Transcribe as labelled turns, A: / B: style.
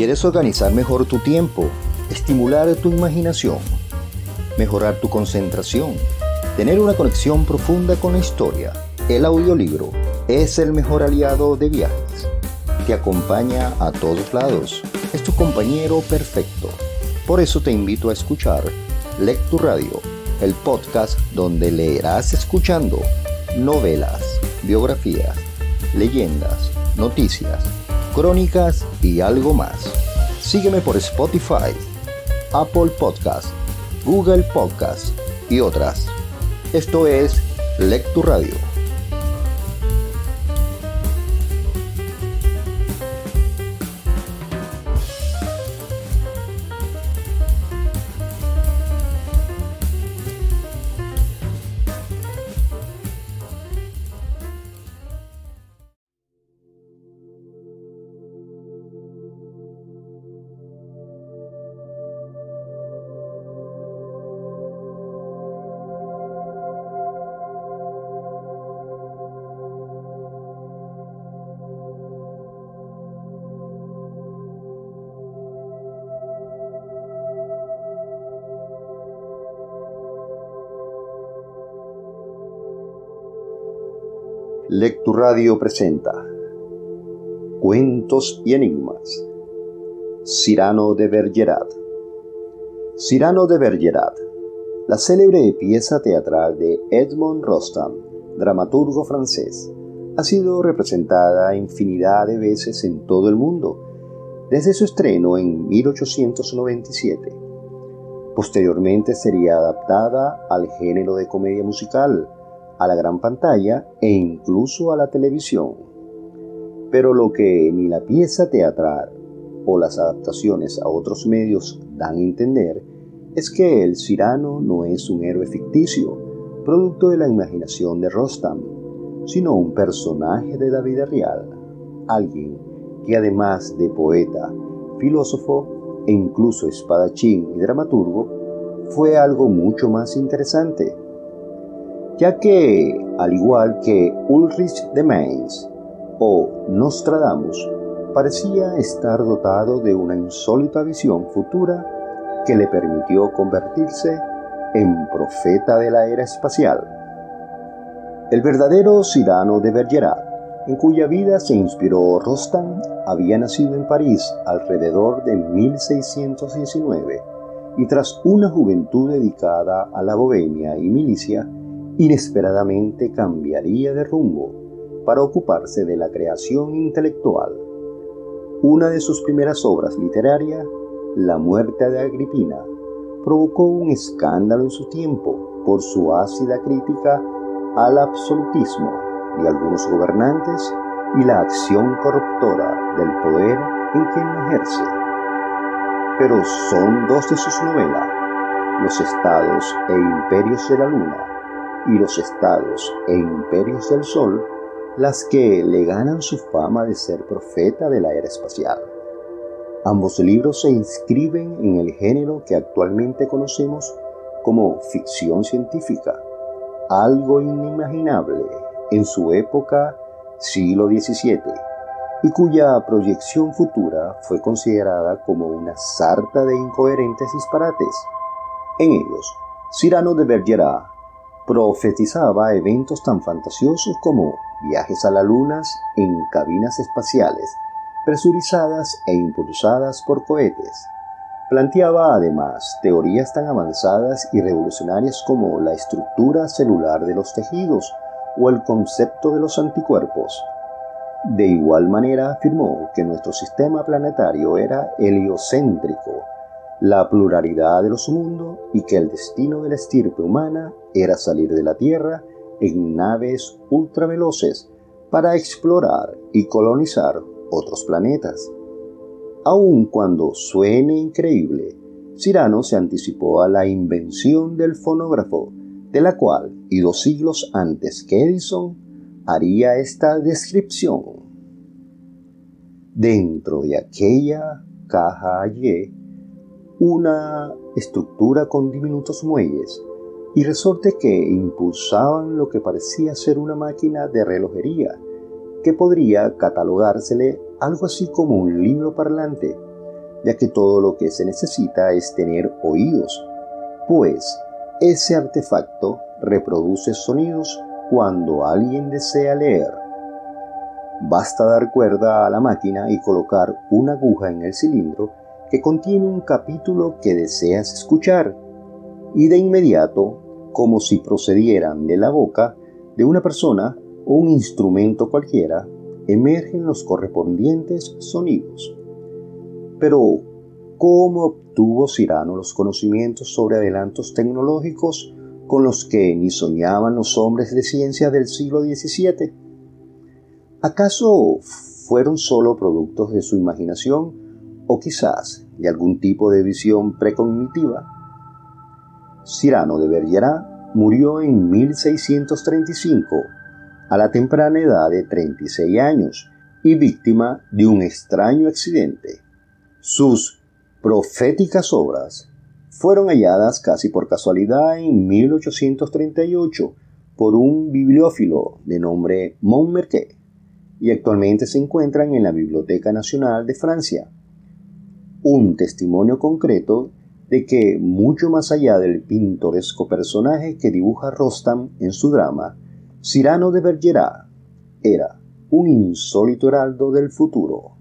A: ¿Quieres organizar mejor tu tiempo, estimular tu imaginación, mejorar tu concentración, tener una conexión profunda con la historia? El audiolibro es el mejor aliado de viajes. Te acompaña a todos lados. Es tu compañero perfecto. Por eso te invito a escuchar Lectu Radio, el podcast donde leerás escuchando novelas, biografías, leyendas, noticias crónicas y algo más. Sígueme por Spotify, Apple Podcast, Google Podcast y otras. Esto es Lectu Radio. Lecturadio presenta Cuentos y Enigmas Cyrano de Bergerac Cyrano de Bergerac La célebre pieza teatral de Edmond Rostand, dramaturgo francés, ha sido representada infinidad de veces en todo el mundo, desde su estreno en 1897. Posteriormente sería adaptada al género de comedia musical, a la gran pantalla e incluso a la televisión. Pero lo que ni la pieza teatral o las adaptaciones a otros medios dan a entender es que el Cirano no es un héroe ficticio, producto de la imaginación de Rostam, sino un personaje de la vida real, alguien que además de poeta, filósofo e incluso espadachín y dramaturgo, fue algo mucho más interesante ya que, al igual que Ulrich de Mainz o Nostradamus, parecía estar dotado de una insólita visión futura que le permitió convertirse en profeta de la era espacial. El verdadero Cyrano de Bergerac, en cuya vida se inspiró Rostand, había nacido en París alrededor de 1619 y tras una juventud dedicada a la bohemia y milicia, inesperadamente cambiaría de rumbo para ocuparse de la creación intelectual. Una de sus primeras obras literarias, La muerte de Agripina, provocó un escándalo en su tiempo por su ácida crítica al absolutismo de algunos gobernantes y la acción corruptora del poder en quien lo ejerce. Pero son dos de sus novelas, Los estados e imperios de la luna y los estados e imperios del Sol las que le ganan su fama de ser profeta de la era espacial. Ambos libros se inscriben en el género que actualmente conocemos como ficción científica, algo inimaginable en su época siglo XVII y cuya proyección futura fue considerada como una sarta de incoherentes disparates. En ellos, Cyrano de Bergerac profetizaba eventos tan fantasiosos como viajes a la luna en cabinas espaciales presurizadas e impulsadas por cohetes. Planteaba además teorías tan avanzadas y revolucionarias como la estructura celular de los tejidos o el concepto de los anticuerpos. De igual manera afirmó que nuestro sistema planetario era heliocéntrico, la pluralidad de los mundos y que el destino de la estirpe humana era salir de la Tierra en naves ultraveloces para explorar y colonizar otros planetas. Aun cuando suene increíble, Cyrano se anticipó a la invención del fonógrafo, de la cual, y dos siglos antes que Edison, haría esta descripción. Dentro de aquella caja hallé una estructura con diminutos muelles y resortes que impulsaban lo que parecía ser una máquina de relojería, que podría catalogársele algo así como un libro parlante, ya que todo lo que se necesita es tener oídos, pues ese artefacto reproduce sonidos cuando alguien desea leer. Basta dar cuerda a la máquina y colocar una aguja en el cilindro que contiene un capítulo que deseas escuchar y de inmediato, como si procedieran de la boca de una persona o un instrumento cualquiera, emergen los correspondientes sonidos. Pero, ¿cómo obtuvo Cirano los conocimientos sobre adelantos tecnológicos con los que ni soñaban los hombres de ciencia del siglo XVII? ¿Acaso fueron solo productos de su imaginación o quizás de algún tipo de visión precognitiva? Cirano de Bergerac murió en 1635 a la temprana edad de 36 años y víctima de un extraño accidente. Sus proféticas obras fueron halladas casi por casualidad en 1838 por un bibliófilo de nombre Montmerquet y actualmente se encuentran en la Biblioteca Nacional de Francia. Un testimonio concreto de que, mucho más allá del pintoresco personaje que dibuja Rostam en su drama, Cirano de Bergerac era un insólito heraldo del futuro.